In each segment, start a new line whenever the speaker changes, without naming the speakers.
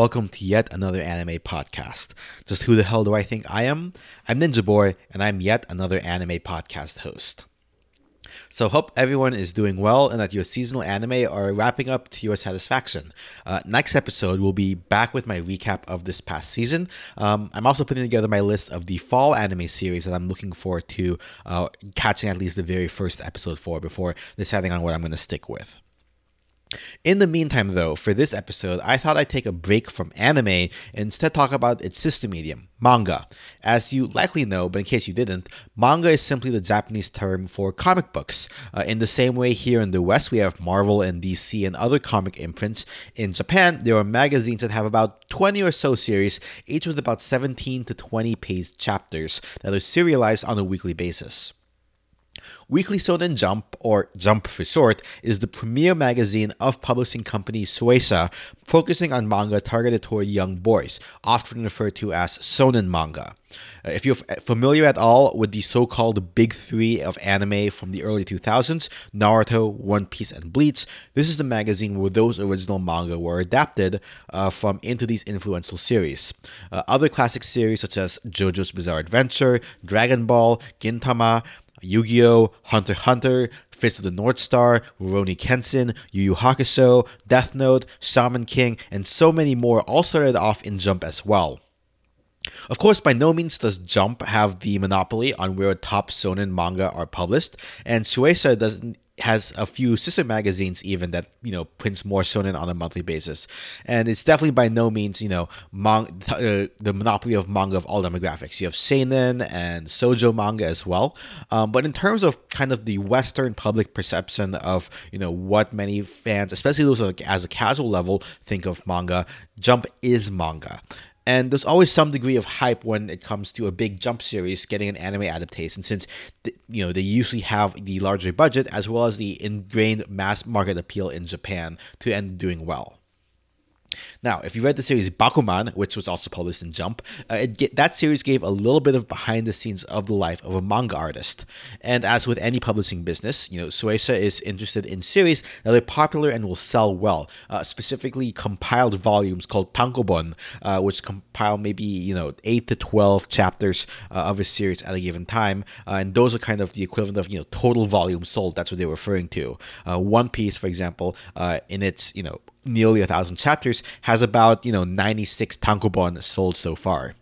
welcome to yet another anime podcast. Just who the hell do I think I am? I'm Ninja Boy, and I'm yet another anime podcast host. So, hope everyone is doing well and that your seasonal anime are wrapping up to your satisfaction. Uh, next episode, we'll be back with my recap of this past season. Um, I'm also putting together my list of the fall anime series that I'm looking forward to uh, catching at least the very first episode for before deciding on what I'm going to stick with. In the meantime, though, for this episode, I thought I'd take a break from anime and instead talk about its sister medium, manga. As you likely know, but in case you didn't, manga is simply the Japanese term for comic books. Uh, in the same way, here in the West, we have Marvel and DC and other comic imprints. In Japan, there are magazines that have about 20 or so series, each with about 17 to 20 page chapters that are serialized on a weekly basis. Weekly Shonen Jump, or Jump for short, is the premier magazine of publishing company Shueisha, focusing on manga targeted toward young boys, often referred to as Shonen manga. Uh, if you're familiar at all with the so called big three of anime from the early 2000s Naruto, One Piece, and Bleach this is the magazine where those original manga were adapted uh, from into these influential series. Uh, other classic series such as JoJo's Bizarre Adventure, Dragon Ball, Gintama, Yu Gi Oh!, Hunter Hunter, Fist of the North Star, Rurouni Kenshin, Yu Yu Hakusho, Death Note, Shaman King, and so many more all started off in Jump as well. Of course, by no means does Jump have the monopoly on where top shonen manga are published, and Shueisha doesn't has a few sister magazines even that you know prints more shonen on a monthly basis, and it's definitely by no means you know mon- uh, the monopoly of manga of all demographics. You have seinen and shojo manga as well, um, but in terms of kind of the Western public perception of you know what many fans, especially those like, as a casual level, think of manga, Jump is manga. And there's always some degree of hype when it comes to a big jump series getting an anime adaptation, since you know they usually have the larger budget as well as the ingrained mass market appeal in Japan to end doing well. Now, if you read the series Bakuman, which was also published in Jump, uh, get, that series gave a little bit of behind the scenes of the life of a manga artist. And as with any publishing business, you know, Shueisha is interested in series that are popular and will sell well. Uh, specifically, compiled volumes called tankobon, uh, which compile maybe you know eight to twelve chapters uh, of a series at a given time, uh, and those are kind of the equivalent of you know total volumes sold. That's what they're referring to. Uh, One Piece, for example, in its you know nearly a thousand chapters, has about you know 96 tankobon sold so far.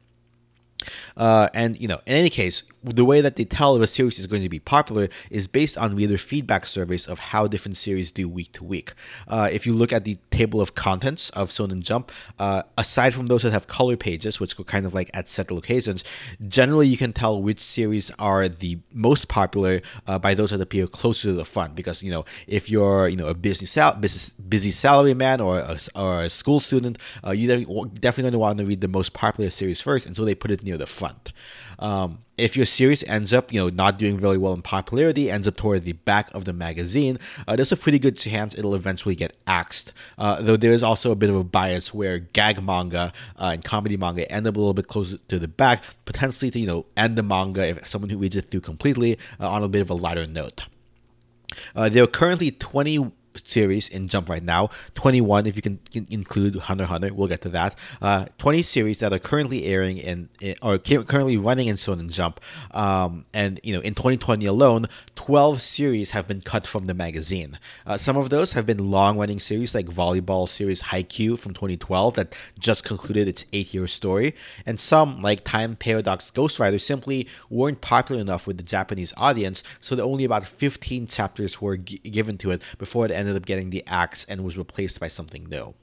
Uh, and you know, in any case, the way that they tell if a series is going to be popular is based on reader feedback surveys of how different series do week to week. Uh, if you look at the table of contents of Shonen Jump, uh, aside from those that have color pages, which go kind of like at set locations, generally you can tell which series are the most popular uh, by those that appear closer to the front. Because you know, if you're you know a busy sal- busy, busy salary man or a, or a school student, uh, you definitely going to want to read the most popular series first, and so they put it near the front. Um, if your series ends up, you know, not doing very well in popularity, ends up toward the back of the magazine, uh, there's a pretty good chance it'll eventually get axed. Uh, though there is also a bit of a bias where gag manga uh, and comedy manga end up a little bit closer to the back, potentially to you know end the manga if someone who reads it through completely uh, on a bit of a lighter note. Uh, there are currently 20 series in Jump right now. 21 if you can, include Hunter Hunter. We'll get to that. Uh, 20 series that are currently airing in, in or currently running in Shonen Jump. Um, and you know, in 2020 alone, 12 series have been cut from the magazine. Uh, some of those have been long-running series like volleyball series Haikyuu from 2012 that just concluded its eight-year story, and some like Time Paradox Ghostwriter simply weren't popular enough with the Japanese audience, so that only about 15 chapters were g- given to it before it ended ended up getting the axe and was replaced by something new.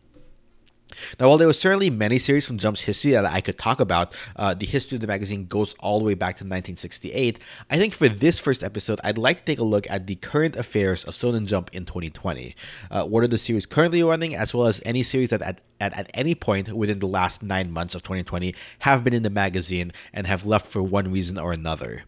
Now, while there were certainly many series from Jump's history that I could talk about, uh, the history of the magazine goes all the way back to 1968. I think for this first episode, I'd like to take a look at the current affairs of Shonen Jump in 2020. Uh, what are the series currently running, as well as any series that at, at, at any point within the last nine months of 2020 have been in the magazine and have left for one reason or another.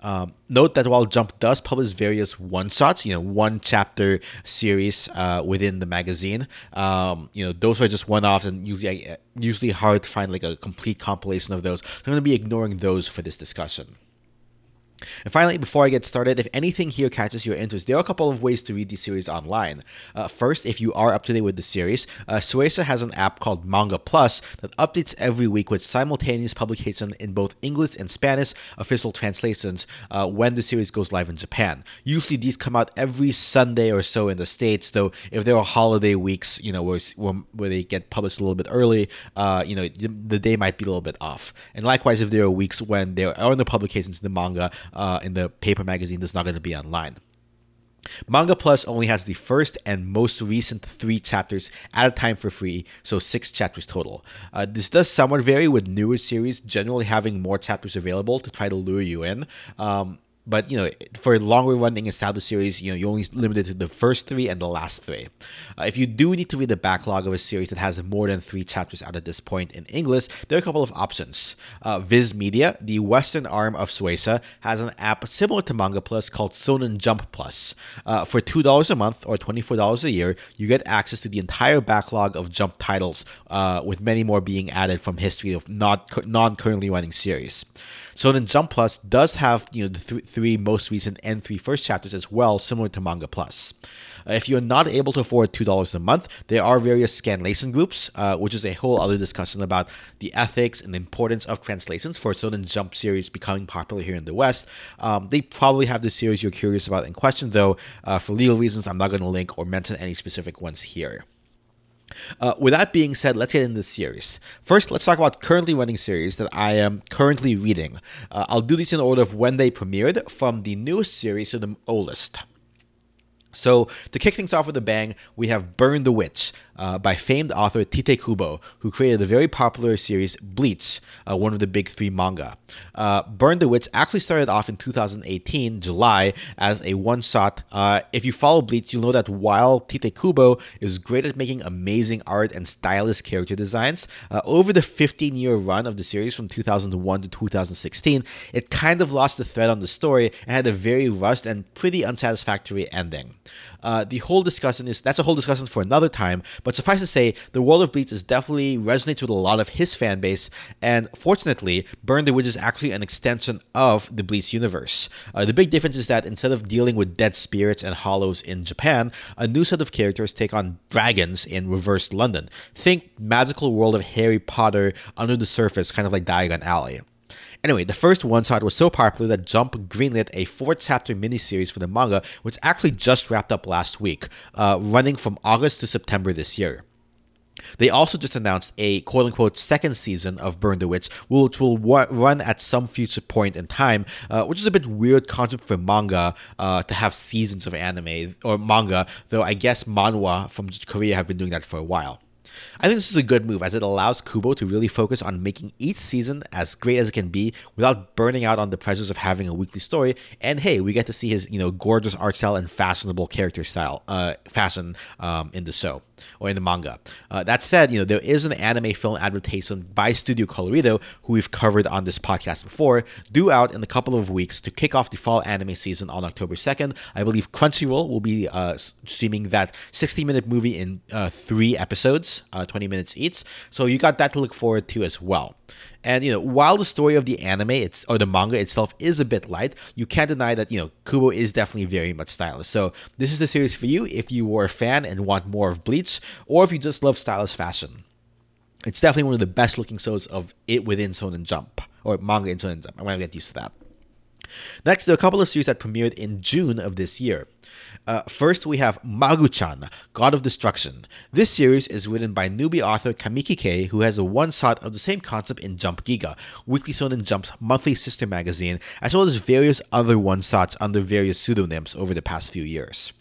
Um, note that while Jump does publish various one shots, you know, one chapter series uh, within the magazine, um, you know, those are just one offs and usually uh, usually hard to find like a complete compilation of those. So I'm going to be ignoring those for this discussion. And finally, before I get started, if anything here catches your interest, there are a couple of ways to read the series online. Uh, first, if you are up to date with the series, uh, Shueisha has an app called Manga Plus that updates every week with simultaneous publication in both English and Spanish official translations uh, when the series goes live in Japan. Usually, these come out every Sunday or so in the States, though if there are holiday weeks, you know, where, where they get published a little bit early, uh, you know, the day might be a little bit off. And likewise, if there are weeks when there are no publications in the manga, uh, in the paper magazine that's not going to be online. Manga Plus only has the first and most recent three chapters at a time for free, so six chapters total. Uh, this does somewhat vary with newer series generally having more chapters available to try to lure you in. Um, but you know for longer running established series you know you're only limited to the first three and the last three. Uh, if you do need to read the backlog of a series that has more than three chapters out at this point in english there are a couple of options. Uh, viz media the western arm of Shueisha, has an app similar to manga plus called shonen jump plus. Uh, for $2 a month or $24 a year you get access to the entire backlog of jump titles uh, with many more being added from history of not non-currently running series Shonen Jump Plus does have you know the th- three most recent and three first chapters as well, similar to Manga Plus. Uh, if you're not able to afford two dollars a month, there are various scanlation groups, uh, which is a whole other discussion about the ethics and the importance of translations for Shonen Jump series becoming popular here in the West. Um, they probably have the series you're curious about in question, though. Uh, for legal reasons, I'm not going to link or mention any specific ones here. Uh, with that being said, let's get into the series. First, let's talk about currently running series that I am currently reading. Uh, I'll do these in order of when they premiered, from the newest series to the oldest. So, to kick things off with a bang, we have Burn the Witch uh, by famed author Tite Kubo, who created the very popular series Bleach, uh, one of the big three manga. Uh, Burn the Witch actually started off in 2018, July, as a one shot. Uh, if you follow Bleach, you'll know that while Tite Kubo is great at making amazing art and stylish character designs, uh, over the 15 year run of the series from 2001 to 2016, it kind of lost the thread on the story and had a very rushed and pretty unsatisfactory ending. Uh, the whole discussion is that's a whole discussion for another time. But suffice to say, the world of Bleach is definitely resonates with a lot of his fan base, and fortunately, Burn the Witch is actually an extension of the Bleach universe. Uh, the big difference is that instead of dealing with dead spirits and hollows in Japan, a new set of characters take on dragons in reversed London. Think magical world of Harry Potter under the surface, kind of like Diagon Alley. Anyway, the first one shot was so popular that Jump greenlit a four chapter miniseries for the manga, which actually just wrapped up last week, uh, running from August to September this year. They also just announced a quote unquote second season of Burn the Witch, which will run at some future point in time, uh, which is a bit weird concept for manga uh, to have seasons of anime or manga, though I guess manhwa from Korea have been doing that for a while. I think this is a good move as it allows Kubo to really focus on making each season as great as it can be without burning out on the pressures of having a weekly story. And hey, we get to see his you know gorgeous art style and fashionable character style uh, fashion um, in the show or in the manga. Uh, that said, you know, there is an anime film adaptation by Studio Colorido, who we've covered on this podcast before, due out in a couple of weeks to kick off the fall anime season on October 2nd. I believe Crunchyroll will be uh, streaming that 60 minute movie in uh, three episodes, uh, 20 minutes each. So you got that to look forward to as well. And you know, while the story of the anime it's or the manga itself is a bit light, you can't deny that you know Kubo is definitely very much stylish. So this is the series for you if you were a fan and want more of Bleach, or if you just love stylish fashion. It's definitely one of the best looking shows of it within Shonen Jump or manga in Shonen Jump. I'm gonna get used to that. Next, there are a couple of series that premiered in June of this year. Uh, first, we have Magu-chan, God of Destruction. This series is written by newbie author Kamiki Kei, who has a one-shot of the same concept in Jump Giga, Weekly Shonen Jump's monthly sister magazine, as well as various other one-shots under various pseudonyms over the past few years.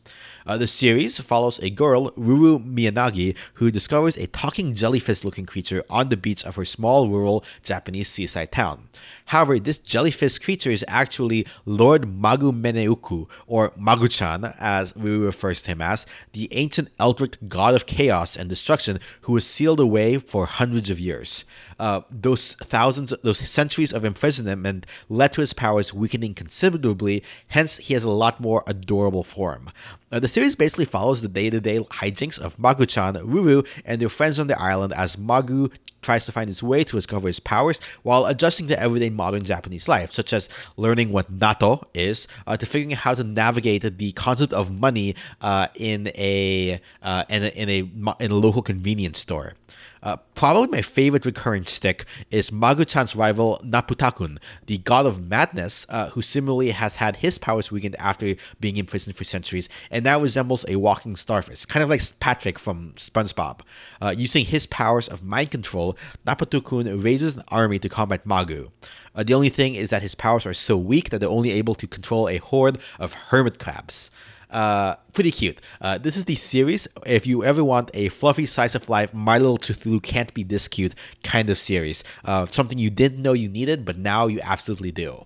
Uh, the series follows a girl, Ruru Miyanagi, who discovers a talking jellyfish looking creature on the beach of her small rural Japanese seaside town. However, this jellyfish creature is actually Lord Magu Meneuku, or Magu-chan, as Ruru refers to him as, the ancient eldritch god of chaos and destruction who was sealed away for hundreds of years. Uh, those thousands, those centuries of imprisonment led to his powers weakening considerably, hence he has a lot more adorable form. Uh, the series basically follows the day-to-day hijinks of Magu-chan, Ruru, and their friends on the island as Magu tries to find his way to discover his powers while adjusting to everyday modern Japanese life, such as learning what natto is, uh, to figuring out how to navigate the concept of money uh, in a uh, in a in a in a local convenience store. Uh, probably my favorite recurring stick is Magu-chan's rival Naputakun, the god of madness, uh, who similarly has had his powers weakened after being imprisoned for centuries, and now resembles a walking starfish, kind of like Patrick from SpongeBob. Uh, using his powers of mind control, Naputakun raises an army to combat Magu. Uh, the only thing is that his powers are so weak that they're only able to control a horde of hermit crabs. Uh, pretty cute. Uh, this is the series. If you ever want a fluffy slice of life, My Little Cthulhu can't be this cute kind of series. Uh, something you didn't know you needed, but now you absolutely do.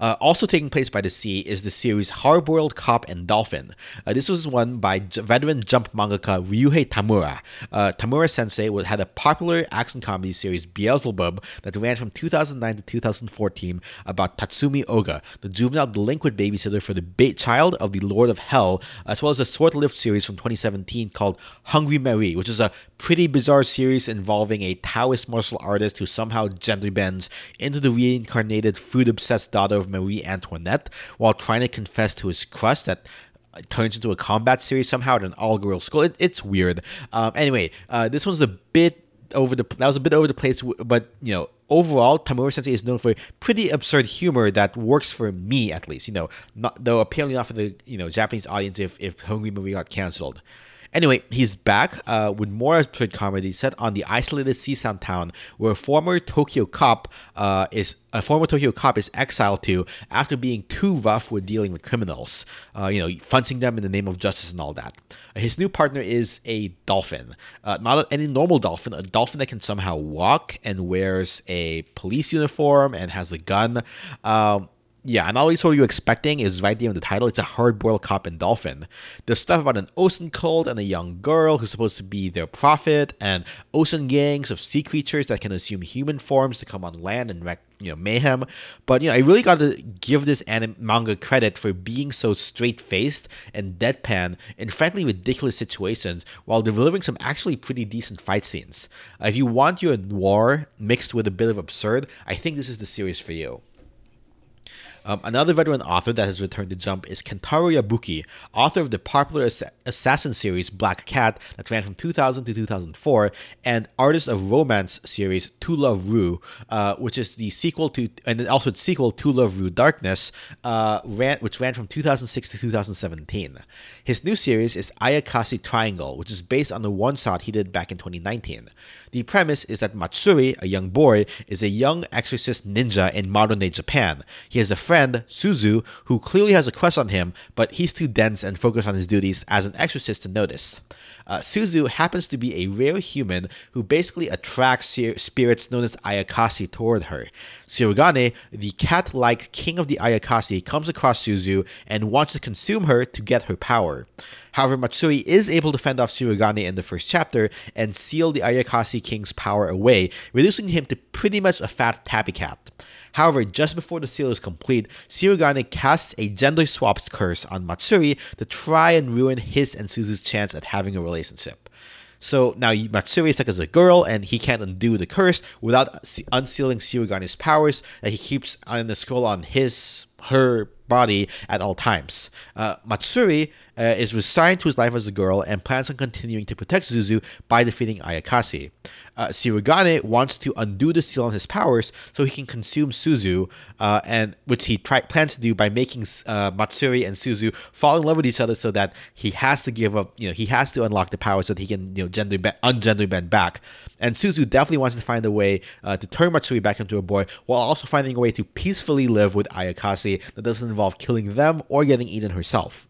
Uh, also taking place by the sea is the series Hard-Boiled Cop and Dolphin. Uh, this was one by j- veteran Jump mangaka Ryuhei Tamura. Uh, Tamura Sensei was, had a popular action comedy series Beelzebub that ran from 2009 to 2014 about Tatsumi Oga, the juvenile delinquent babysitter for the child of the Lord of Hell, as well as a short-lived series from 2017 called Hungry Marie, which is a pretty bizarre series involving a Taoist martial artist who somehow gender bends into the reincarnated food-obsessed daughter of Marie Antoinette while trying to confess to his crush that turns into a combat series somehow at an all-girl school. It, it's weird. Um, anyway, uh, this one's a bit over the that was a bit over the place, but you know overall, Tamura Sensei is known for pretty absurd humor that works for me at least. You know, not though apparently not for the you know Japanese audience if if Hungry Marie got canceled. Anyway, he's back uh, with more absurd comedy set on the isolated seaside town where a former Tokyo cop uh, is a former Tokyo cop is exiled to after being too rough with dealing with criminals. Uh, you know, fencing them in the name of justice and all that. his new partner is a dolphin, uh, not any normal dolphin, a dolphin that can somehow walk and wears a police uniform and has a gun. Um, yeah, and all what you're expecting is right there in the title. It's a hard-boiled cop and dolphin. There's stuff about an ocean cult and a young girl who's supposed to be their prophet, and ocean gangs of sea creatures that can assume human forms to come on land and wreak, you know, mayhem. But you know, I really got to give this anime manga credit for being so straight-faced and deadpan in frankly ridiculous situations, while delivering some actually pretty decent fight scenes. Uh, if you want your noir mixed with a bit of absurd, I think this is the series for you. Um, another veteran author that has returned to Jump is Kentaro Yabuki, author of the popular ass- assassin series Black Cat that ran from 2000 to 2004, and artist of romance series To Love Ru, uh, which is the sequel to, and also the sequel To Love Ru Darkness, uh, ran, which ran from 2006 to 2017. His new series is Ayakashi Triangle, which is based on the one shot he did back in 2019. The premise is that Matsuri, a young boy, is a young exorcist ninja in modern day Japan. He has a friend, Suzu, who clearly has a crush on him, but he's too dense and focused on his duties as an exorcist to notice. Uh, Suzu happens to be a rare human who basically attracts spirits known as Ayakashi toward her. Shirogane, the cat like king of the Ayakashi, comes across Suzu and wants to consume her to get her power. However, Matsuri is able to fend off Shirogane in the first chapter and seal the Ayakashi king's power away, reducing him to pretty much a fat tabby cat. However, just before the seal is complete, Shirogane casts a gender swapped curse on Matsuri to try and ruin his and Suzu's chance at having a relationship. So now Matsuri is stuck as a girl, and he can't undo the curse without unsealing Shirogane's powers that he keeps on the scroll on his her body at all times. Uh, Matsuri uh, is resigned to his life as a girl and plans on continuing to protect Suzu by defeating Ayakashi. Uh, Shirogane wants to undo the seal on his powers so he can consume Suzu, uh, and which he try- plans to do by making uh, Matsuri and Suzu fall in love with each other, so that he has to give up, you know, he has to unlock the power so that he can, you know, gender be- ungender bend back. And Suzu definitely wants to find a way uh, to turn Matsuri back into a boy, while also finding a way to peacefully live with Ayakashi that doesn't involve killing them or getting eaten herself.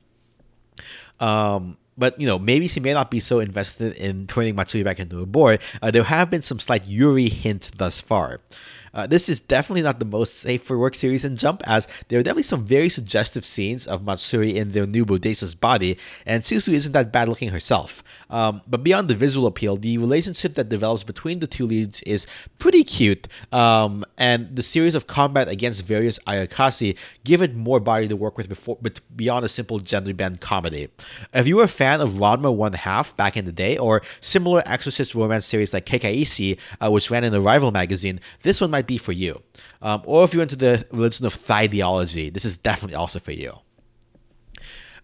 Um, but you know, maybe she may not be so invested in turning Matsuri back into a boy. Uh, there have been some slight Yuri hints thus far. Uh, this is definitely not the most safe for work series in Jump, as there are definitely some very suggestive scenes of Matsuri in their new Bodesa's body, and Suzu isn't that bad looking herself. Um, but beyond the visual appeal, the relationship that develops between the two leads is pretty cute, um, and the series of combat against various Ayakashi give it more body to work with before, but beyond a simple gender bend comedy. If you were a fan of Ranma One Half back in the day, or similar exorcist romance series like Kekkaishi, uh, which ran in the Rival magazine, this one might be for you. Um, or if you're into the religion of Thigh-deology, this is definitely also for you.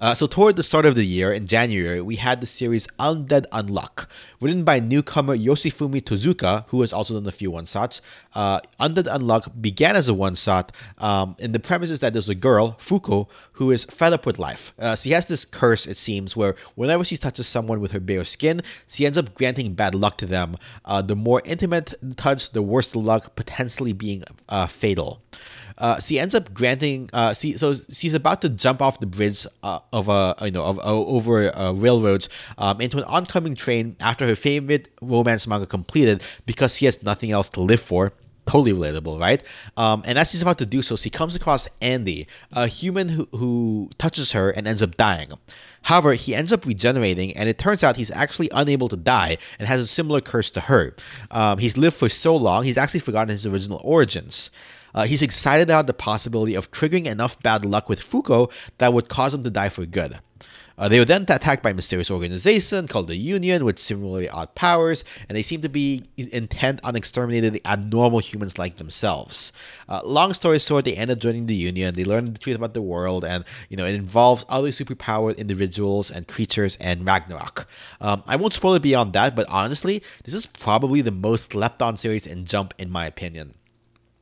Uh, so toward the start of the year, in January, we had the series Undead Unluck, written by newcomer Yoshifumi Tozuka, who has also done a few one-shots. Uh, Undead Unluck began as a one-shot, um, and the premise is that there's a girl, Fuko, who is fed up with life. Uh, she has this curse, it seems, where whenever she touches someone with her bare skin, she ends up granting bad luck to them. Uh, the more intimate the touch, the worse the luck, potentially being uh, fatal. Uh, she ends up granting. Uh, she, so she's about to jump off the bridge uh, of a you know of uh, over uh, railroads um, into an oncoming train after her favorite romance manga completed because she has nothing else to live for totally relatable, right? Um, and as she's about to do so, she comes across Andy, a human who, who touches her and ends up dying. However, he ends up regenerating, and it turns out he's actually unable to die and has a similar curse to her. Um, he's lived for so long, he's actually forgotten his original origins. Uh, he's excited about the possibility of triggering enough bad luck with Fuko that would cause him to die for good. Uh, they were then attacked by a mysterious organization called the Union with similarly odd powers, and they seem to be intent on exterminating the abnormal humans like themselves. Uh, long story short, they end up joining the Union. They learn the truth about the world, and you know it involves other superpowered individuals and creatures and Ragnarok. Um, I won't spoil it beyond that, but honestly, this is probably the most slept-on series in Jump, in my opinion.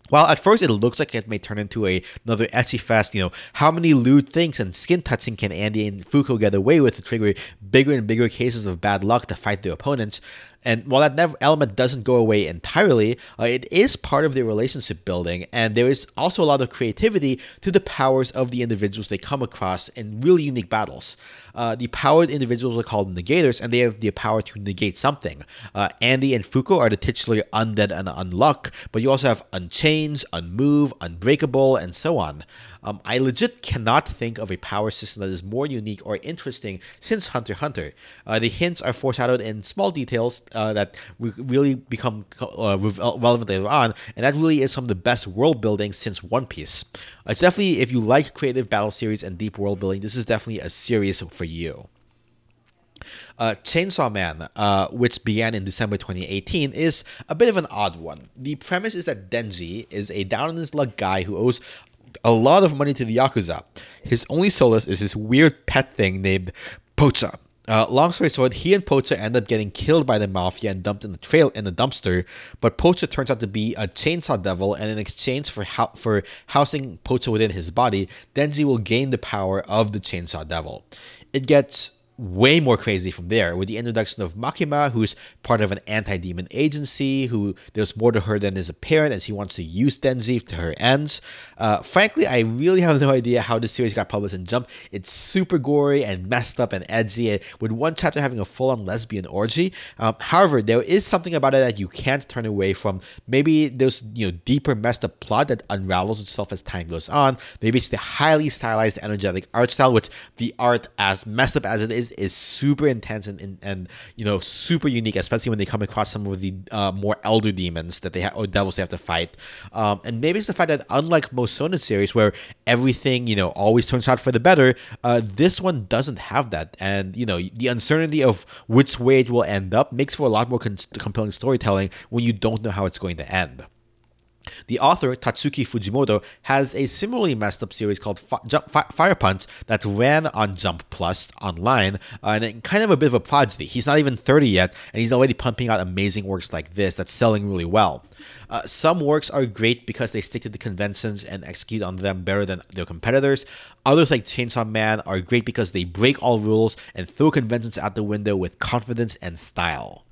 While at first it looks like it may turn into a, another ecchi fest, you know, how many lewd things and skin touching can Andy and Fuko get away with to trigger bigger and bigger cases of bad luck to fight their opponents? And while that element doesn't go away entirely, uh, it is part of their relationship building, and there is also a lot of creativity to the powers of the individuals they come across in really unique battles. Uh, the powered individuals are called negators, and they have the power to negate something. Uh, Andy and Fuko are the titular undead and unluck, but you also have unmove, unbreakable, and so on. Um, I legit cannot think of a power system that is more unique or interesting since Hunter Hunter. Uh, the hints are foreshadowed in small details uh, that re- really become uh, relevant later on, and that really is some of the best world building since One Piece. Uh, it's definitely, if you like creative battle series and deep world building, this is definitely a series for you. Uh, Chainsaw Man, uh, which began in December 2018, is a bit of an odd one. The premise is that Denji is a down on his luck guy who owes a lot of money to the Yakuza. His only solace is this weird pet thing named Pocha. Uh, long story short, he and Pocha end up getting killed by the mafia and dumped in the trail in a dumpster. But Pocha turns out to be a chainsaw devil, and in exchange for ho- for housing Pocha within his body, Denji will gain the power of the chainsaw devil. It gets way more crazy from there with the introduction of Makima, who's part of an anti-demon agency, who there's more to her than is apparent as he wants to use Denji to her ends. Uh, frankly, I really have no idea how this series got published in Jump. It's super gory and messed up and edgy, with one chapter having a full-on lesbian orgy. Um, however, there is something about it that you can't turn away from. Maybe there's you know deeper messed up plot that unravels itself as time goes on. Maybe it's the highly stylized, energetic art style, which the art, as messed up as it is, is super intense and, and, and you know super unique, especially when they come across some of the uh, more elder demons that they have or devils they have to fight. Um, and maybe it's the fact that unlike most Shonen series where everything you know always turns out for the better, uh, this one doesn't have that, and you know the uncertainty of which way it will end up makes for a lot more con- compelling storytelling when you don't know how it's going to end. The author, Tatsuki Fujimoto, has a similarly messed up series called Fire Punch that ran on Jump Plus online, uh, and kind of a bit of a prodigy. He's not even 30 yet, and he's already pumping out amazing works like this that's selling really well. Uh, some works are great because they stick to the conventions and execute on them better than their competitors. Others, like Chainsaw Man, are great because they break all rules and throw conventions out the window with confidence and style.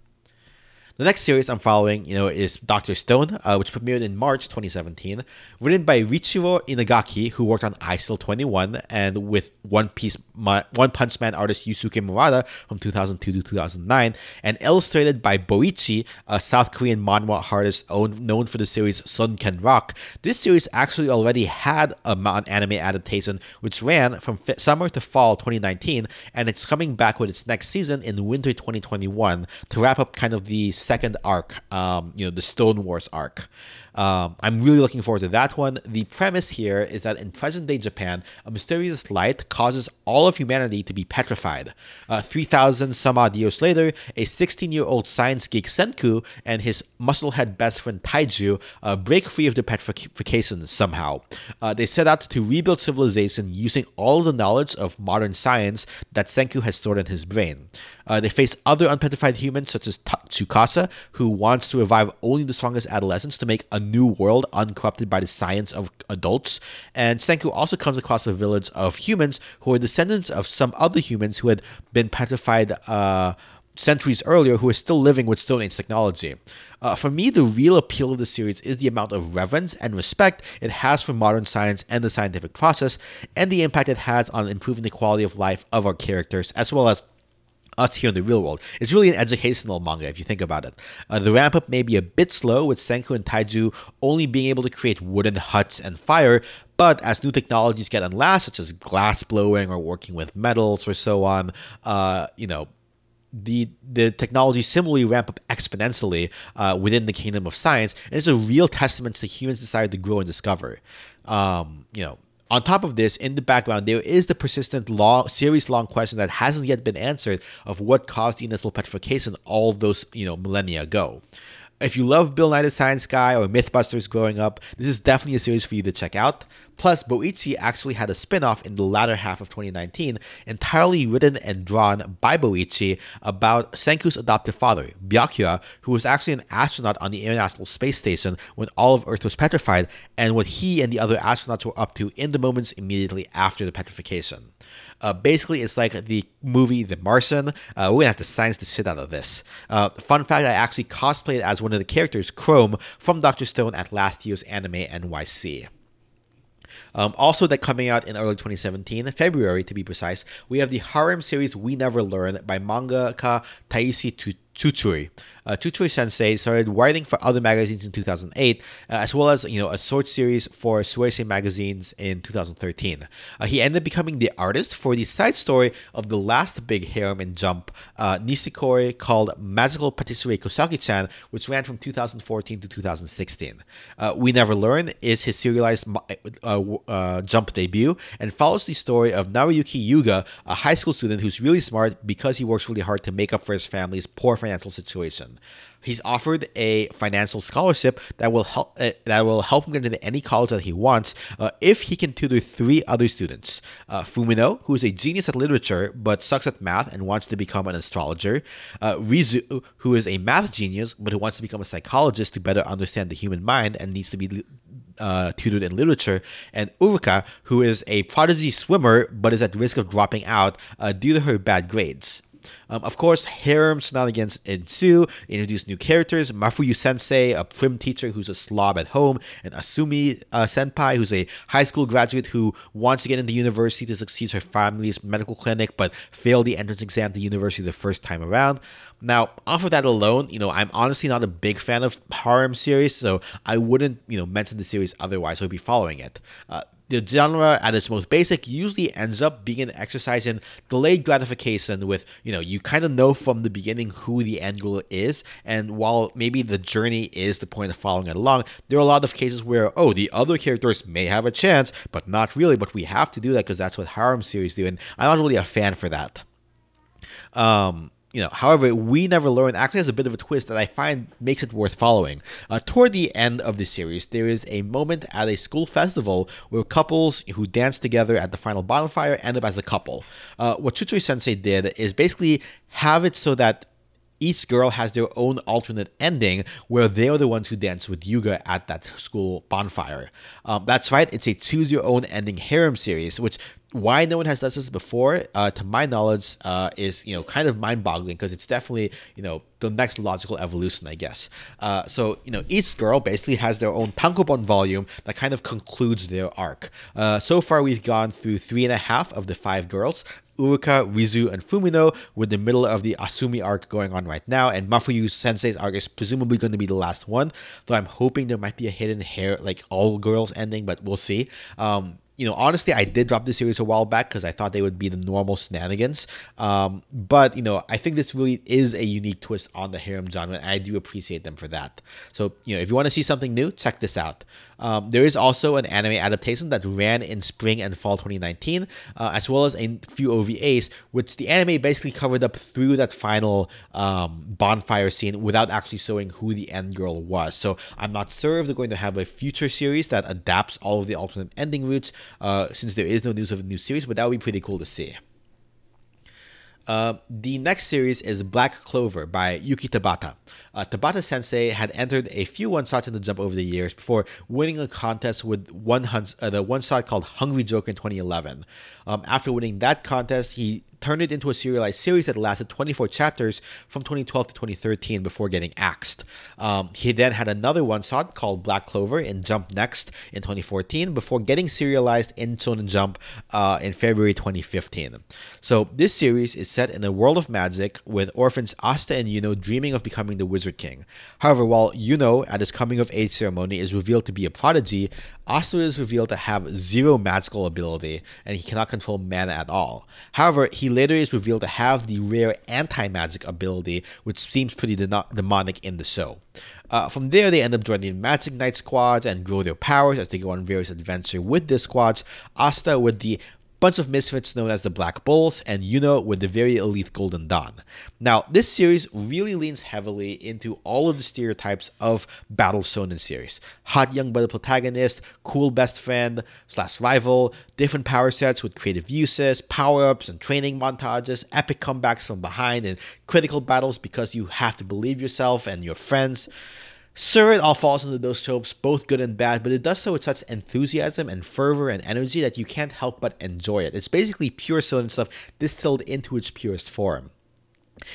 The next series I'm following, you know, is Doctor Stone, uh, which premiered in March 2017, written by Riichiro Inagaki, who worked on Eyeshield 21, and with One Piece, One Punch Man artist Yusuke Murata from 2002 to 2009, and illustrated by Boichi, a South Korean manhwa artist known for the series Sunken Rock. This series actually already had a anime adaptation, which ran from summer to fall 2019, and it's coming back with its next season in winter 2021 to wrap up kind of the second arc, um, you know, the Stone Wars arc. Um, I'm really looking forward to that one. The premise here is that in present day Japan, a mysterious light causes all of humanity to be petrified. Uh, 3,000 some odd years later, a 16 year old science geek Senku and his musclehead best friend Taiju uh, break free of the petrification somehow. Uh, they set out to rebuild civilization using all the knowledge of modern science that Senku has stored in his brain. Uh, they face other unpetrified humans such as Tsukasa, who wants to revive only the strongest adolescents to make a new world uncorrupted by the science of adults. And Senku also comes across a village of humans who are descendants of some other humans who had been petrified. Uh, centuries earlier who are still living with Stone Age technology. Uh, for me, the real appeal of the series is the amount of reverence and respect it has for modern science and the scientific process, and the impact it has on improving the quality of life of our characters, as well as us here in the real world. It's really an educational manga if you think about it. Uh, the ramp up may be a bit slow, with Senku and Taiju only being able to create wooden huts and fire, but as new technologies get unlatched, such as glass blowing or working with metals or so on, uh, you know, the the technology similarly ramp up exponentially uh, within the kingdom of science, and it's a real testament to humans' desire to grow and discover. Um, you know, on top of this, in the background, there is the persistent long, series long question that hasn't yet been answered of what caused the initial petrification all those you know millennia ago. If you love Bill Nye the Science Guy or Mythbusters growing up, this is definitely a series for you to check out. Plus, Boichi actually had a spin off in the latter half of 2019, entirely written and drawn by Boichi about Senku's adoptive father, Byakuya, who was actually an astronaut on the International Space Station when all of Earth was petrified, and what he and the other astronauts were up to in the moments immediately after the petrification. Uh, basically, it's like the movie The Martian. Uh, we're gonna have to science the shit out of this. Uh, fun fact: I actually cosplayed as one of the characters, Chrome, from Doctor Stone at last year's Anime NYC. Um, also, that coming out in early 2017, February to be precise, we have the harem series We Never Learn by mangaka Taishi Tsutsui. Uh, Sensei started writing for other magazines in 2008, uh, as well as you know a short series for Suisei magazines in 2013. Uh, he ended up becoming the artist for the side story of the last big harem in Jump, uh, called Magical Patisserie Kosaki-chan, which ran from 2014 to 2016. Uh, we Never Learn is his serialized uh, uh, Jump debut and follows the story of Naruyuki Yuga, a high school student who's really smart because he works really hard to make up for his family's poor situation. He's offered a financial scholarship that will help uh, that will help him get into any college that he wants uh, if he can tutor three other students: uh, Fumino, who is a genius at literature but sucks at math and wants to become an astrologer; uh, Rizu, who is a math genius but who wants to become a psychologist to better understand the human mind and needs to be uh, tutored in literature, and Uruka, who is a prodigy swimmer but is at risk of dropping out uh, due to her bad grades. Um, of course, harem shenanigans ensue. Introduce new characters: Mafuyu Sensei, a prim teacher who's a slob at home, and Asumi uh, Senpai, who's a high school graduate who wants to get into university to succeed her family's medical clinic, but failed the entrance exam to university the first time around. Now, off of that alone, you know, I'm honestly not a big fan of harem series, so I wouldn't, you know, mention the series otherwise. I would be following it. Uh, the genre at its most basic usually ends up being an exercise in delayed gratification with you know you kind of know from the beginning who the end goal is and while maybe the journey is the point of following it along there are a lot of cases where oh the other characters may have a chance but not really but we have to do that because that's what harem series do and i'm not really a fan for that. Um you know, however, we never learn actually has a bit of a twist that I find makes it worth following. Uh, toward the end of the series, there is a moment at a school festival where couples who dance together at the final bonfire end up as a couple. Uh, what Tsutsui Sensei did is basically have it so that each girl has their own alternate ending where they are the ones who dance with Yuga at that school bonfire. Um, that's right, it's a choose your own ending harem series, which why no one has done this before, uh, to my knowledge, uh, is you know kind of mind-boggling because it's definitely you know the next logical evolution, I guess. Uh, so you know each girl basically has their own tankobon volume that kind of concludes their arc. Uh, so far, we've gone through three and a half of the five girls. Uruka, Rizu, and Fumino, with the middle of the Asumi arc going on right now, and Mafuyu Sensei's arc is presumably going to be the last one. Though I'm hoping there might be a hidden hair, like all girls ending, but we'll see. Um, you know, honestly, I did drop the series a while back because I thought they would be the normal shenanigans. Um, but you know, I think this really is a unique twist on the harem genre, and I do appreciate them for that. So you know, if you want to see something new, check this out. Um, there is also an anime adaptation that ran in spring and fall 2019, uh, as well as a few OVAs, which the anime basically covered up through that final um, bonfire scene without actually showing who the end girl was. So I'm not sure if they're going to have a future series that adapts all of the alternate ending routes, uh, since there is no news of a new series, but that would be pretty cool to see. Uh, the next series is Black Clover by Yuki Tabata. Uh, Tabata Sensei had entered a few one shots in the jump over the years before winning a contest with one uh, the one shot called Hungry Joker in 2011. Um, after winning that contest, he turned it into a serialized series that lasted 24 chapters from 2012 to 2013 before getting axed. Um, he then had another one shot called Black Clover in Jump Next in 2014 before getting serialized in Shonen Jump uh, in February 2015. So this series is set in a world of magic with orphans Asta and Yuno dreaming of becoming the Wizard King. However, while Yuno at his coming of age ceremony is revealed to be a prodigy, Asta is revealed to have zero magical ability and he cannot control mana at all. However, he later is revealed to have the rare anti magic ability, which seems pretty de- demonic in the show. Uh, from there, they end up joining the Magic Knight squads and grow their powers as they go on various adventures with the squads. Asta with the bunch of misfits known as the Black Bulls, and Yuno with the very elite Golden Dawn. Now, this series really leans heavily into all of the stereotypes of battle shonen series. Hot young brother protagonist, cool best friend slash rival, different power sets with creative uses, power-ups and training montages, epic comebacks from behind, and critical battles because you have to believe yourself and your friends. Sure, it all falls into those tropes, both good and bad, but it does so with such enthusiasm and fervor and energy that you can't help but enjoy it. It's basically pure shonen stuff distilled into its purest form.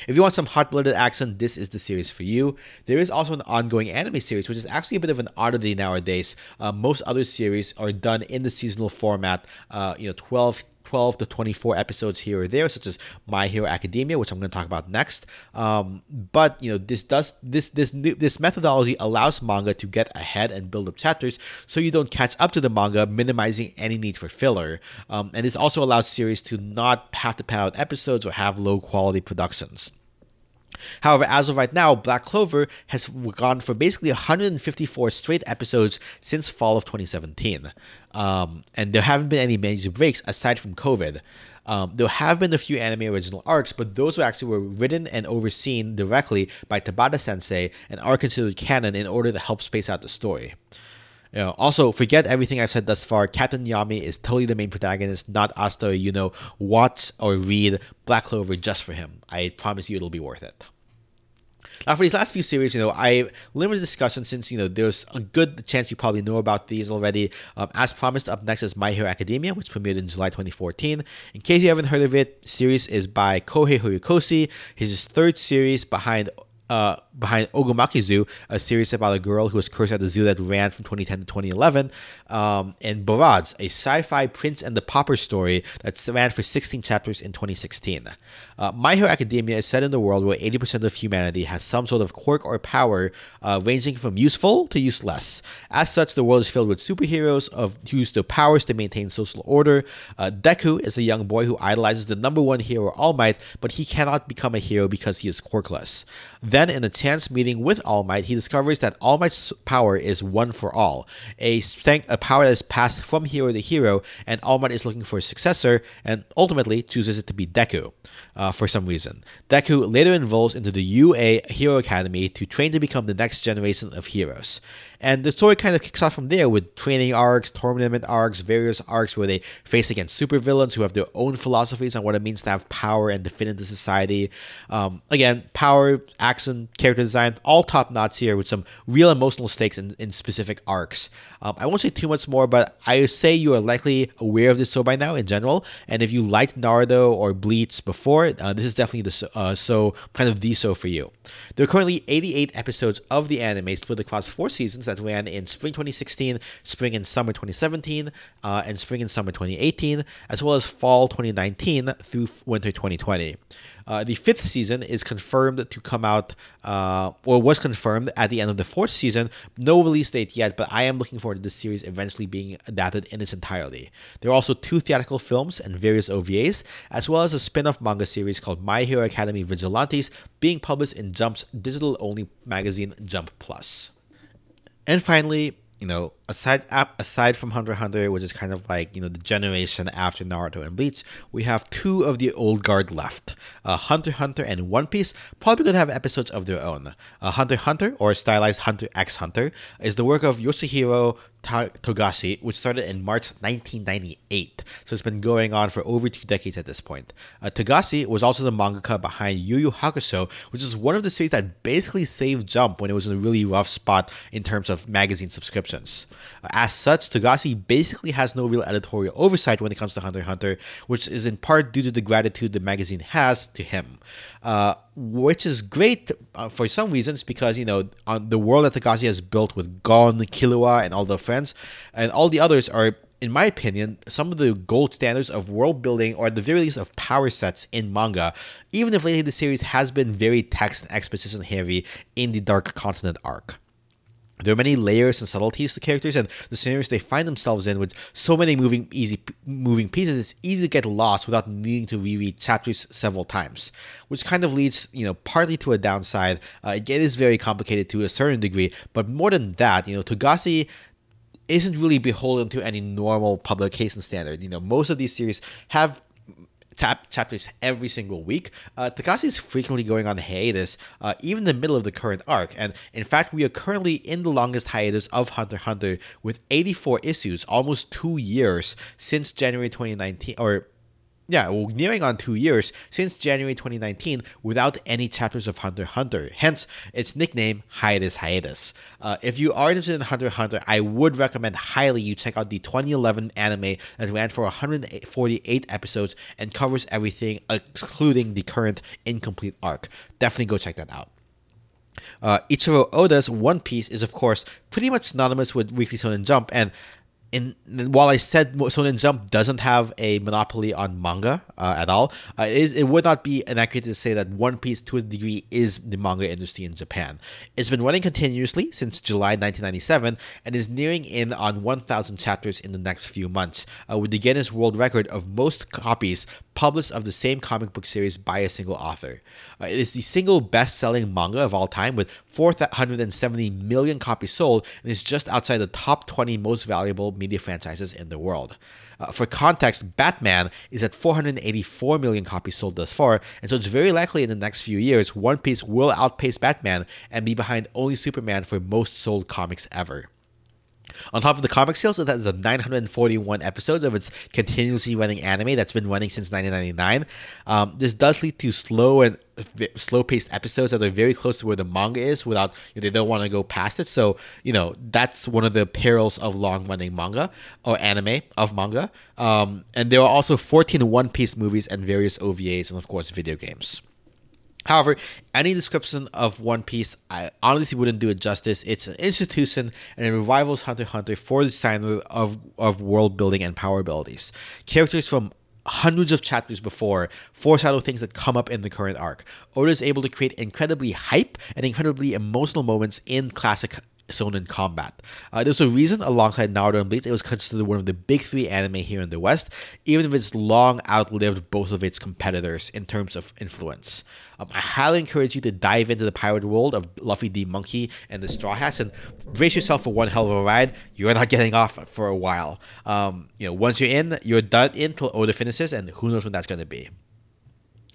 If you want some hot blooded action, this is the series for you. There is also an ongoing anime series, which is actually a bit of an oddity nowadays. Uh, most other series are done in the seasonal format, uh, you know, 12 12 to 24 episodes here or there, such as My Hero Academia, which I'm going to talk about next. Um, but you know, this does this this new, this methodology allows manga to get ahead and build up chapters, so you don't catch up to the manga, minimizing any need for filler. Um, and this also allows series to not have to pad out episodes or have low quality productions. However, as of right now, Black Clover has gone for basically 154 straight episodes since fall of 2017. Um, and there haven't been any major breaks aside from COVID. Um, there have been a few anime original arcs, but those were actually were written and overseen directly by Tabata Sensei and are considered canon in order to help space out the story. You know, also, forget everything I've said thus far. Captain Yami is totally the main protagonist, not Asta you know, watch or read Black Clover just for him. I promise you it'll be worth it. Now, for these last few series, you know, I limited discussion since, you know, there's a good chance you probably know about these already. Um, as promised, up next is My Hero Academia, which premiered in July 2014. In case you haven't heard of it, series is by Kohei Horikoshi, his third series behind uh, behind Zoo, a series about a girl who was cursed at the zoo that ran from 2010 to 2011, um, and Barrage, a sci-fi Prince and the Pauper story that ran for 16 chapters in 2016. Uh, My Hero Academia is set in the world where 80% of humanity has some sort of quirk or power, uh, ranging from useful to useless. As such, the world is filled with superheroes of who use their powers to maintain social order. Uh, Deku is a young boy who idolizes the number one hero, All Might, but he cannot become a hero because he is quirkless. Then, in a chance meeting with All Might, he discovers that All Might's power is one for all, a, a power that is passed from hero to hero, and All Might is looking for a successor, and ultimately chooses it to be Deku uh, for some reason. Deku later enrolls into the UA Hero Academy to train to become the next generation of heroes. And the story kind of kicks off from there with training arcs, tournament arcs, various arcs where they face against supervillains who have their own philosophies on what it means to have power and to fit into society. Um, again, power, action, character design, all top notch here with some real emotional stakes in, in specific arcs. Um, I won't say too much more, but I say you are likely aware of this show by now in general. And if you liked Naruto or Bleach before, uh, this is definitely the uh, so kind of the show for you. There are currently 88 episodes of the anime split across four seasons that ran in spring 2016, spring and summer 2017, uh, and spring and summer 2018, as well as fall 2019 through winter 2020. Uh, the fifth season is confirmed to come out, uh, or was confirmed at the end of the fourth season. No release date yet, but I am looking forward to this series eventually being adapted in its entirety. There are also two theatrical films and various OVAs, as well as a spin off manga series called My Hero Academy Vigilantes, being published in Jump's digital only magazine, Jump Plus. And finally, you know, aside aside from Hunter Hunter, which is kind of like you know the generation after Naruto and Bleach, we have two of the old guard left: uh, Hunter Hunter and One Piece. Probably gonna have episodes of their own. Uh, Hunter Hunter, or stylized Hunter x Hunter, is the work of Yoshihiro Togashi, which started in March 1998. So it's been going on for over two decades at this point. Uh, Togashi was also the mangaka behind Yu Yu Hakusho, which is one of the series that basically saved Jump when it was in a really rough spot in terms of magazine subscriptions. As such, Togashi basically has no real editorial oversight when it comes to Hunter Hunter, which is in part due to the gratitude the magazine has to him. Uh, which is great uh, for some reasons because you know on the world that Togashi has built with Gon, Killua, and all the friends, and all the others are, in my opinion, some of the gold standards of world building or at the very least of power sets in manga. Even if lately the series has been very text and exposition heavy in the Dark Continent arc. There are many layers and subtleties to characters and the scenarios they find themselves in with so many moving easy moving pieces it's easy to get lost without needing to reread chapters several times which kind of leads you know partly to a downside. Uh, it is very complicated to a certain degree but more than that you know Togashi isn't really beholden to any normal publication standard. You know most of these series have tap chapters every single week. Uh, Togashi is frequently going on hiatus, uh, even in the middle of the current arc. And in fact, we are currently in the longest hiatus of Hunter Hunter with 84 issues, almost two years since January 2019, or yeah, well, nearing on two years since January 2019 without any chapters of Hunter Hunter. Hence, its nickname Hiatus Hiatus. Uh, if you are interested in Hunter Hunter, I would recommend highly you check out the 2011 anime that ran for 148 episodes and covers everything, excluding the current incomplete arc. Definitely go check that out. Uh, Eiichiro Oda's One Piece is, of course, pretty much synonymous with Weekly Shonen Jump, and in while I said Shonen Jump doesn't have a monopoly on manga uh, at all, uh, it, is, it would not be inaccurate to say that One Piece, to a degree, is the manga industry in Japan. It's been running continuously since July 1997 and is nearing in on 1,000 chapters in the next few months, uh, with the Guinness World Record of most copies published of the same comic book series by a single author. Uh, it is the single best-selling manga of all time, with 470 million copies sold, and is just outside the top 20 most valuable media franchises in the world. Uh, for context, Batman is at 484 million copies sold thus far, and so it's very likely in the next few years, One Piece will outpace Batman and be behind only Superman for most sold comics ever. On top of the comic sales, it has 941 episodes of its continuously running anime that's been running since 1999. Um, this does lead to slow and slow-paced episodes that are very close to where the manga is, without you know, they don't want to go past it. So you know that's one of the perils of long-running manga or anime of manga. Um, and there are also 14 One Piece movies and various OVAs, and of course video games. However, any description of One Piece, I honestly wouldn't do it justice. It's an institution and it revivals Hunter Hunter for the standard of, of world building and power abilities. Characters from hundreds of chapters before foreshadow things that come up in the current arc. Oda is able to create incredibly hype and incredibly emotional moments in classic shonen combat. Uh, there's a reason, alongside Naruto and Bleach, it was considered one of the big three anime here in the West, even if it's long outlived both of its competitors in terms of influence. Um, I highly encourage you to dive into the pirate world of Luffy D. Monkey and the Straw Hats and brace yourself for one hell of a ride. You're not getting off for a while. Um, you know, once you're in, you're done in till Oda finishes, and who knows when that's going to be.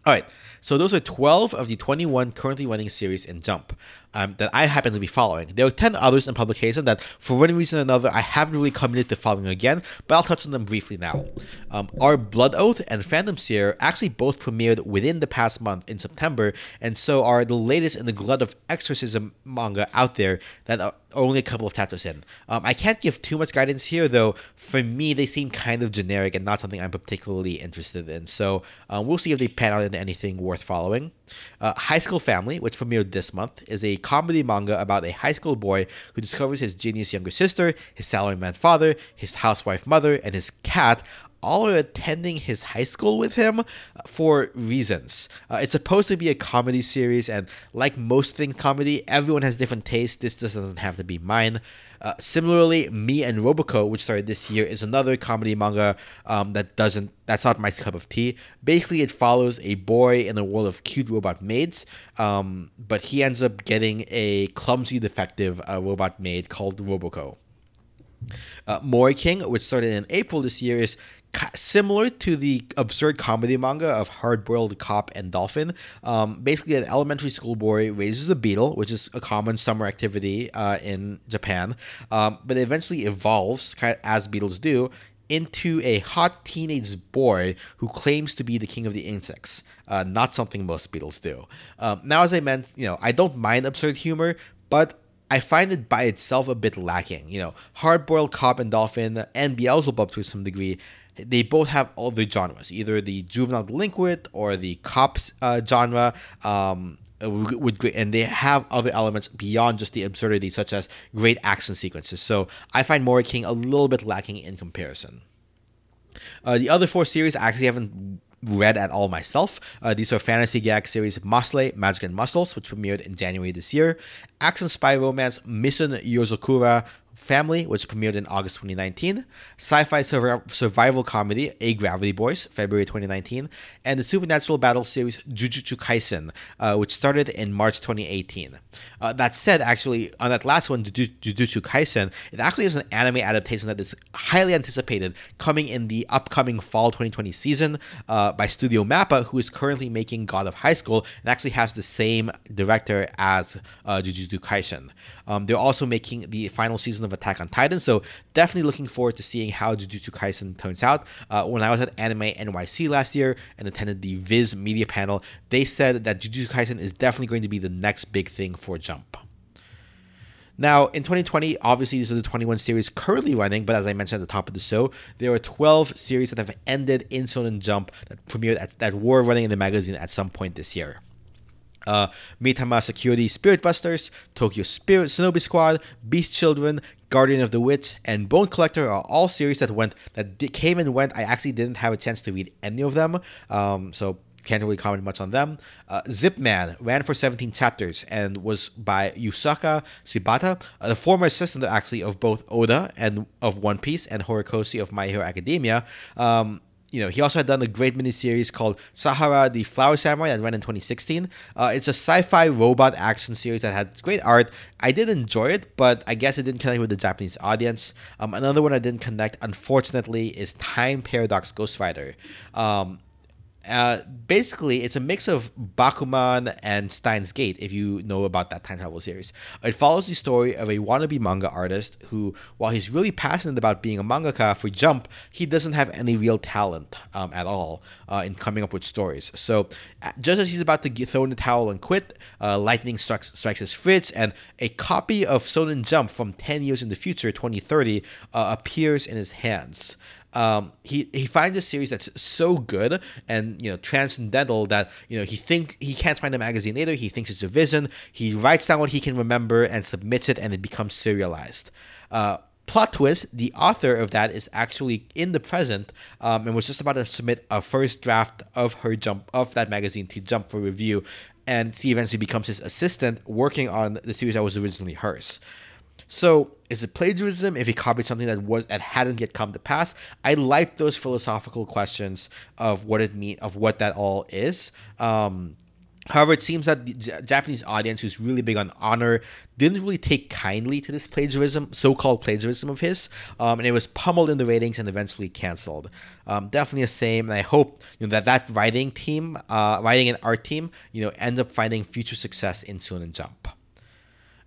All right, So those are 12 of the 21 currently running series in Jump um, that I happen to be following. There are 10 others in publication that, for one reason or another, I haven't really committed to following again, but I'll touch on them briefly now. Um, our Blood Oath and Phantom Seer actually both premiered within the past month in September, and so are the latest in the glut of exorcism manga out there that are only a couple of chapters in. Um, I can't give too much guidance here, though. For me, they seem kind of generic and not something I'm particularly interested in. So um, we'll see if they pan out into anything worth following. Uh, high School Family, which premiered this month, is a comedy manga about a high school boy who discovers his genius younger sister, his salaryman father, his housewife mother, and his cat all are attending his high school with him for reasons. Uh, it's supposed to be a comedy series, and like most things comedy, everyone has different tastes. This just doesn't have to be mine. Uh, similarly, Me and Roboco, which started this year, is another comedy manga um, that doesn't. That's not my cup of tea. Basically, it follows a boy in the world of cute robot maids, um, but he ends up getting a clumsy, defective uh, robot maid called Roboco. Uh, Mori-king, which started in April this year, is similar to the absurd comedy manga of Hard Boiled Cop and Dolphin. Um, basically, an elementary school boy raises a beetle, which is a common summer activity uh, in Japan, um, but eventually evolves, as beetles do, into a hot teenage boy who claims to be the king of the insects. Uh, not something most beetles do. Um, now, as I meant, you know, I don't mind absurd humor, but I find it by itself a bit lacking. You know, Hard Boiled Cop and Dolphin and Beelzebub to some degree they both have all the genres, either the juvenile delinquent or the cops uh, genre. Um, with great, and they have other elements beyond just the absurdity, such as great action sequences. So I find Mori-king a little bit lacking in comparison. Uh, the other four series I actually haven't read at all myself. Uh, these are fantasy gag series Mashle, Magic and Muscles, which premiered in January this year. Action spy romance Mission Yozakura, Family, which premiered in August 2019, sci-fi survival comedy A Gravity Boys, February 2019, and the supernatural battle series Jujutsu Kaisen, uh, which started in March 2018. Uh, that said, actually, on that last one, Jujutsu Kaisen, it actually is an anime adaptation that is highly anticipated, coming in the upcoming fall 2020 season uh, by Studio Mappa, who is currently making God of High School and actually has the same director as uh, Jujutsu Kaisen. Um, they're also making the final season of Attack on Titan, so definitely looking forward to seeing how Jujutsu Kaisen turns out. Uh, when I was at Anime NYC last year and attended the Viz media panel, they said that Jujutsu Kaisen is definitely going to be the next big thing for Jump. Now, in 2020, obviously, these are the 21 series currently running, but as I mentioned at the top of the show, there are 12 series that have ended in Shonen Jump that premiered at, that were running in the magazine at some point this year uh, Mitama Security Spirit Busters, Tokyo Spirit Shinobi Squad, Beast Children, Guardian of the Witch, and Bone Collector are all series that went that came and went. I actually didn't have a chance to read any of them, um, so can't really comment much on them. Uh, Zip Man ran for 17 chapters and was by Yusaku Shibata, the former assistant actually of both Oda and of One Piece and Horikoshi of My Hero Academia. Um, you know, he also had done a great miniseries called Sahara the Flower Samurai that ran in 2016. Uh, it's a sci-fi robot action series that had great art. I did enjoy it, but I guess it didn't connect with the Japanese audience. Um, another one I didn't connect, unfortunately, is Time Paradox Ghostwriter. Um, uh, basically, it's a mix of Bakuman and Steins Gate, if you know about that time travel series. It follows the story of a wannabe manga artist who, while he's really passionate about being a mangaka for Jump, he doesn't have any real talent um, at all uh, in coming up with stories. So, uh, just as he's about to get, throw in the towel and quit, uh, lightning strikes, strikes his fridge, and a copy of Shonen Jump from 10 years in the future, 2030, uh, appears in his hands um, he he finds a series that's so good and you know transcendental that you know he think he can't find a magazine later. He thinks it's a vision. He writes down what he can remember and submits it, and it becomes serialized. Uh, plot twist: the author of that is actually in the present um, and was just about to submit a first draft of her jump of that magazine to Jump for review, and she eventually becomes his assistant working on the series that was originally hers. So is it plagiarism if he copied something that was that hadn't yet come to pass? I like those philosophical questions of what it mean of what that all is. Um, However, it seems that the Japanese audience, who's really big on honor, didn't really take kindly to this plagiarism, so-called plagiarism of his, um, and it was pummeled in the ratings and eventually canceled. Um, definitely the same, and I hope you know that that writing team, uh, writing and art team, you know, ends up finding future success in Shonen Jump.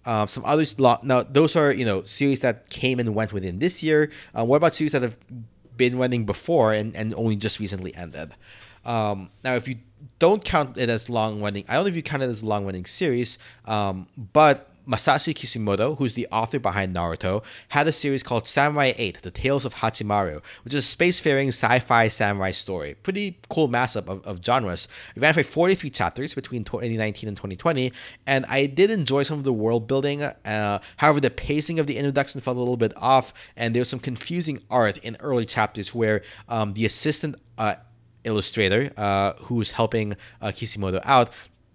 Um, some others, now those are you know series that came and went within this year. Uh, what about series that have been running before and, and only just recently ended? Um, now, if you don't count it as long running, I don't know if you count it as long running series, um, but Masashi Kishimoto, who's the author behind Naruto, had a series called Samurai 8 The Tales of Hachimaru, which is a spacefaring sci fi samurai story. Pretty cool mashup of, of genres. It ran for 43 chapters between 2019 and 2020, and I did enjoy some of the world building. Uh, however, the pacing of the introduction felt a little bit off, and there was some confusing art in early chapters where um, the assistant uh, illustrator uh, who's helping uh, Kishimoto out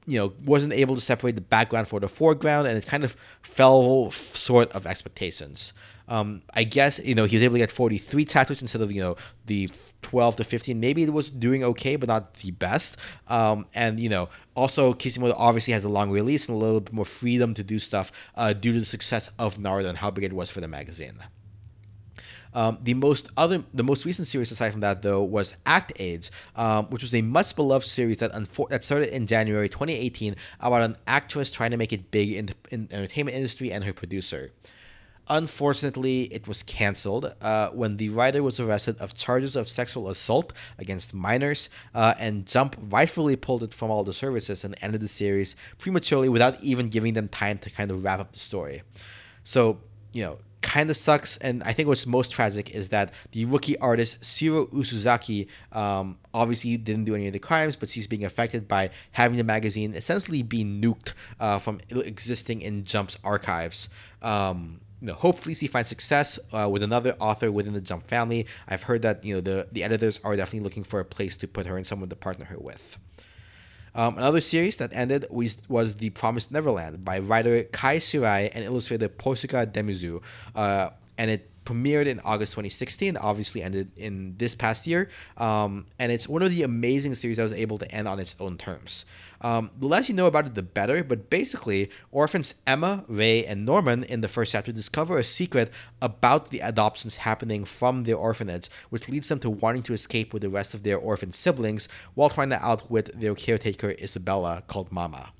you know wasn't able to separate the background for the foreground and it kind of fell short of expectations. Um, i guess you know he was able to get 43 chapters instead of you know the 12 to 15 maybe it was doing okay but not the best. Um, and you know also kishimoto obviously has a long release and a little bit more freedom to do stuff uh, due to the success of naruto and how big it was for the magazine um, the most other, the most recent series aside from that though was Act-Age, um, which was a much beloved series that that started in January 2018 about an actress trying to make it big in the, in the entertainment industry and her producer. Unfortunately, it was canceled uh, when the writer was arrested of charges of sexual assault against minors, uh, and Jump rightfully pulled it from all the services and ended the series prematurely without even giving them time to kind of wrap up the story. So, you know, kind of sucks. And I think what's most tragic is that the rookie artist Shiro Usazaki um, obviously didn't do any of the crimes, but she's being affected by having the magazine essentially be nuked uh, from existing in Jump's archives. Um, you know, hopefully she finds success uh, with another author within the Jump family. I've heard that you know the the editors are definitely looking for a place to put her and someone to partner her with. Um, another series that ended was, was The Promised Neverland by writer Kai Shirai and illustrator Posuka Demizu. Uh, and it premiered in August 2016, obviously ended in this past year. Um, and it's one of the amazing series that was able to end on its own terms. Um, the less you know about it, the better. But basically, orphans Emma, Ray, and Norman in the first chapter discover a secret about the adoptions happening from their orphanage, which leads them to wanting to escape with the rest of their orphan siblings while trying to outwit their caretaker Isabella, called Mama.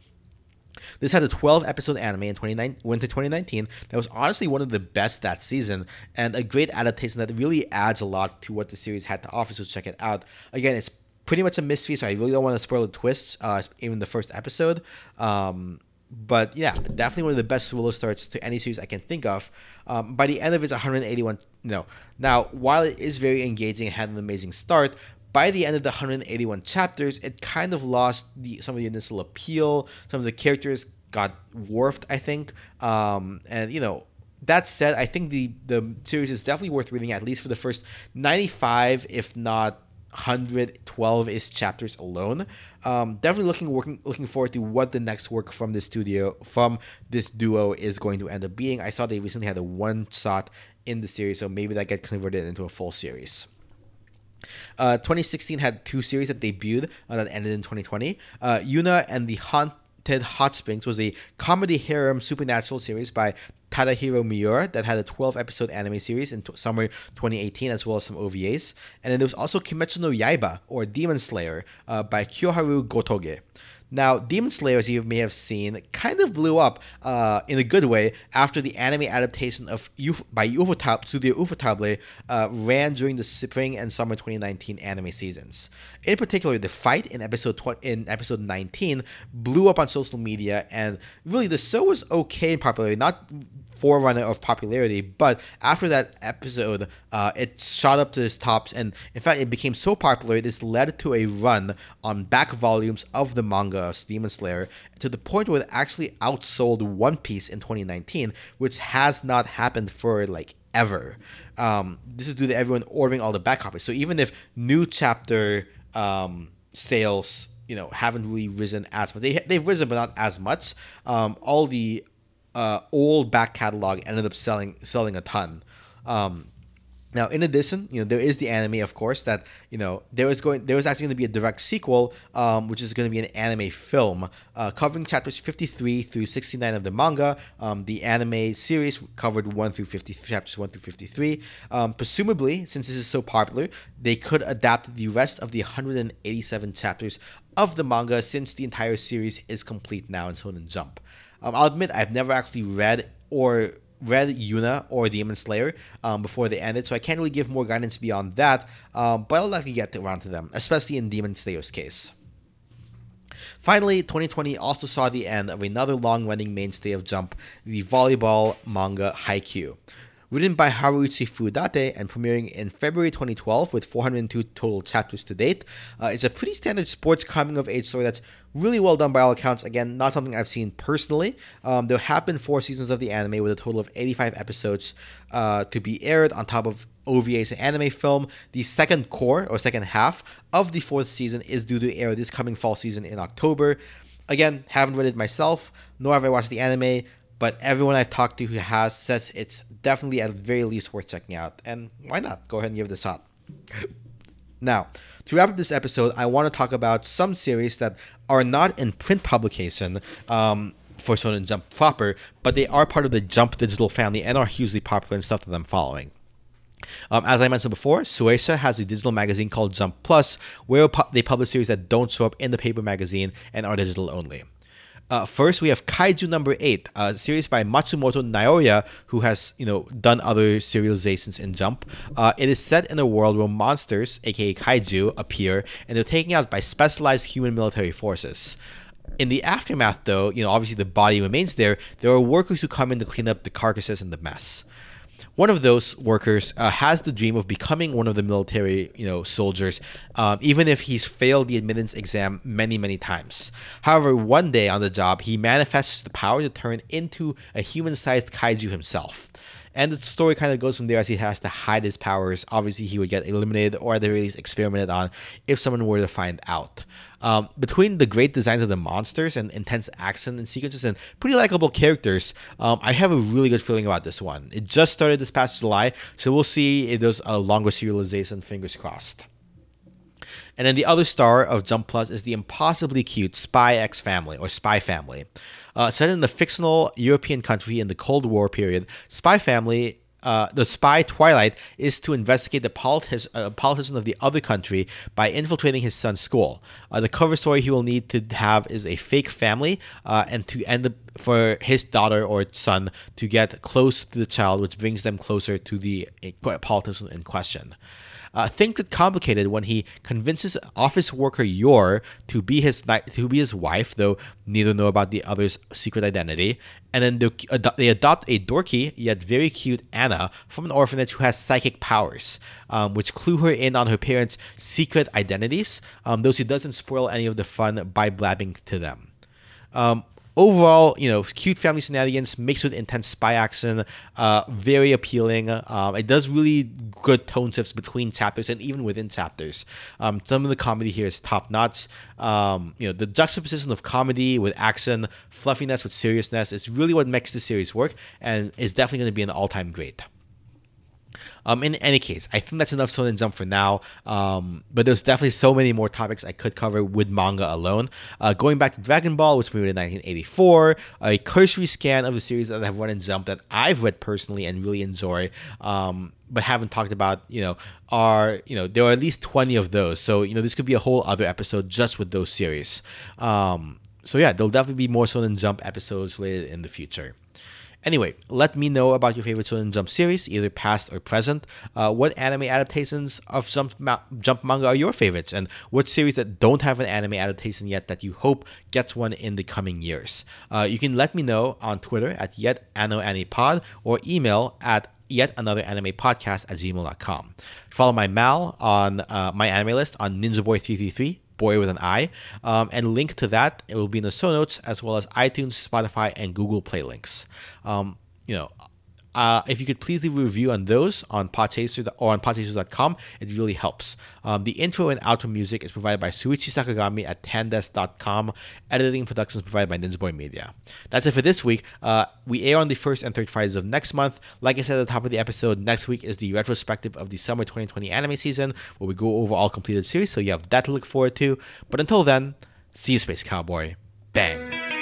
This had a 12 episode anime in 29, winter 2019 that was honestly one of the best that season and a great adaptation that really adds a lot to what the series had to offer. So check it out. Again, it's pretty much a mystery, so I really don't want to spoil the twists, uh, even the first episode. Um, but yeah, definitely one of the best solo starts to any series I can think of. Um, by the end of its 181, no. Now, while it is very engaging and had an amazing start, by the end of the 181 chapters, it kind of lost the, some of the initial appeal. Some of the characters got dwarfed, I think. Um, and you know, that said, I think the the series is definitely worth reading at least for the first 95, if not 112 is chapters alone. Um, definitely looking working looking forward to what the next work from this studio from this duo is going to end up being. I saw they recently had a one shot in the series, so maybe that get converted into a full series. Uh, 2016 had two series that debuted uh, that ended in 2020. Uh, Yuna and the Haunted Hot Springs was a comedy harem supernatural series by Tadahiro Miura that had a 12 episode anime series in t- summer 2018 as well as some OVAs. And then there was also Kimetsu no Yaiba or Demon Slayer uh, by Koyoharu Gotouge. Now, Demon Slayer, as you may have seen, kind of blew up uh, in a good way after the anime adaptation of Uf- by Ufotable, Studio Ufotable uh, ran during the spring and summer 2019 anime seasons. In particular, the fight in episode tw- in episode 19 blew up on social media, and really the show was okay in popularity, not forerunner of popularity. But after that episode, uh, it shot up to its tops, and in fact, it became so popular this led to a run on back volumes of the manga of Demon Slayer to the point where it actually outsold One Piece in 2019, which has not happened for like ever. Um, this is due to everyone ordering all the back copies. So even if new chapter um, sales you know haven't really risen as much. They they've risen, but not as much. Um, all the uh, old back catalog ended up selling selling a ton. Um, Now, in addition, you know there is the anime, of course, that you know there was going there was actually going to be a direct sequel, um, which is going to be an anime film uh, covering chapters fifty three through sixty nine of the manga. Um, the anime series covered one through fifty chapters one through fifty three. Um, presumably, since this is so popular, they could adapt the rest of the one hundred and eighty seven chapters of the manga since the entire series is complete now in Shonen Jump. Um, I'll admit I've never actually read or read Yuna or Demon Slayer um, before they ended, so I can't really give more guidance beyond that. Um, but I'll likely get around to them, especially in Demon Slayer's case. Finally, 2020 also saw the end of another long running mainstay of Jump, the volleyball manga Haikyuu. Written by Haruichi Furudate and premiering in February 2012 with 402 total chapters to date, uh, it's a pretty standard sports coming of age story that's really well done by all accounts. Again, not something I've seen personally. Um, there have been four seasons of the anime with a total of 85 episodes uh, to be aired on top of OVA's anime film. The second cour or second half of the fourth season is due to air this coming fall season in October. Again, haven't read it myself, nor have I watched the anime but everyone I've talked to who has says it's definitely at the very least worth checking out. And why not? Go ahead and give this a shot. Now, to wrap up this episode, I want to talk about some series that are not in print publication um, for Shonen Jump proper, but they are part of the Jump digital family and are hugely popular and stuff that I'm following. Um, as I mentioned before, Shueisha has a digital magazine called Jump Plus, where they publish series that don't show up in the paper magazine and are digital only. Uh, first, we have Kaiju Number Eight, a series by Matsumoto Naoya, who has you know done other serializations in Jump. Uh, it is set in a world where monsters, aka kaiju, appear, and they're taken out by specialized human military forces. In the aftermath, though, you know, obviously the body remains there. There are workers who come in to clean up the carcasses and the mess one of those workers uh, has the dream of becoming one of the military, you know, soldiers, um, even if he's failed the admittance exam many, many times. However, one day on the job, he manifests the power to turn into a human-sized kaiju himself. And the story kind of goes from there as he has to hide his powers. Obviously, he would get eliminated or at the very least experimented on if someone were to find out. Um, between the great designs of the monsters and intense action and sequences and pretty likable characters, um, I have a really good feeling about this one. It just started this past July, so we'll see if there's a longer serialization. Fingers crossed. And then the other star of Jump Plus is the impossibly cute Spy X Family or Spy Family. Uh, set in the fictional European country in the Cold War period, Spy Family uh, the spy Twilight is to investigate the uh, politician of the other country by infiltrating his son's school. Uh, the cover story he will need to have is a fake family uh, and to end up for his daughter or son to get close to the child, which brings them closer to the uh, politician in question. Uh, things get complicated when he convinces office worker Yor to be his to be his wife, though neither know about the other's secret identity. And then they, they adopt a dorky yet very cute Anya from an orphanage who has psychic powers, um, which clue her in on her parents' secret identities, um, though she doesn't spoil any of the fun by blabbing to them. Um, overall, you know, cute family shenanigans mixed with intense spy action, uh, very appealing. Um, it does really good tone shifts between chapters and even within chapters. Um, some of the comedy here is top notch. Um, you know, the juxtaposition of comedy with action, fluffiness with seriousness is really what makes the series work, and is definitely going to be an all-time great. Um, in any case, I think that's enough Shonen Jump for now. Um, but there's definitely so many more topics I could cover with manga alone. Uh, going back to Dragon Ball, which premiered in 1984, a cursory scan of the series that I have run in Jump that I've read personally and really enjoy. Um, but haven't talked about, you know, are, you know, there are at least 20 of those. So, you know, this could be a whole other episode just with those series. Um, so yeah, there'll definitely be more Shonen Jump episodes related in the future. Anyway, let me know about your favorite Shonen Jump series, either past or present. Uh, what anime adaptations of Jump, ma- Jump manga are your favorites, and what series that don't have an anime adaptation yet that you hope gets one in the coming years? Uh, you can let me know on Twitter at yet or email at yet another anime podcast at gmail.com. Follow my mal on uh, my anime list on NinjaBoy333 boy with an I. Um, and link to that, it will be in the show notes, as well as iTunes, Spotify, and Google Play links. Um, you know, uh, if you could please leave a review on those on Podchaser or on podchasers.com, it really helps. Um, the intro and outro music is provided by Suichi Sakagami at tandesk.com. Editing is provided by Ninja Boy Media. That's it for this week. Uh, we air on the first and third Fridays of next month. Like I said at the top of the episode, next week is the retrospective of the summer 2020 anime season, where we go over all completed series. So you have that to look forward to. But until then, see you, Space Cowboy. Bang.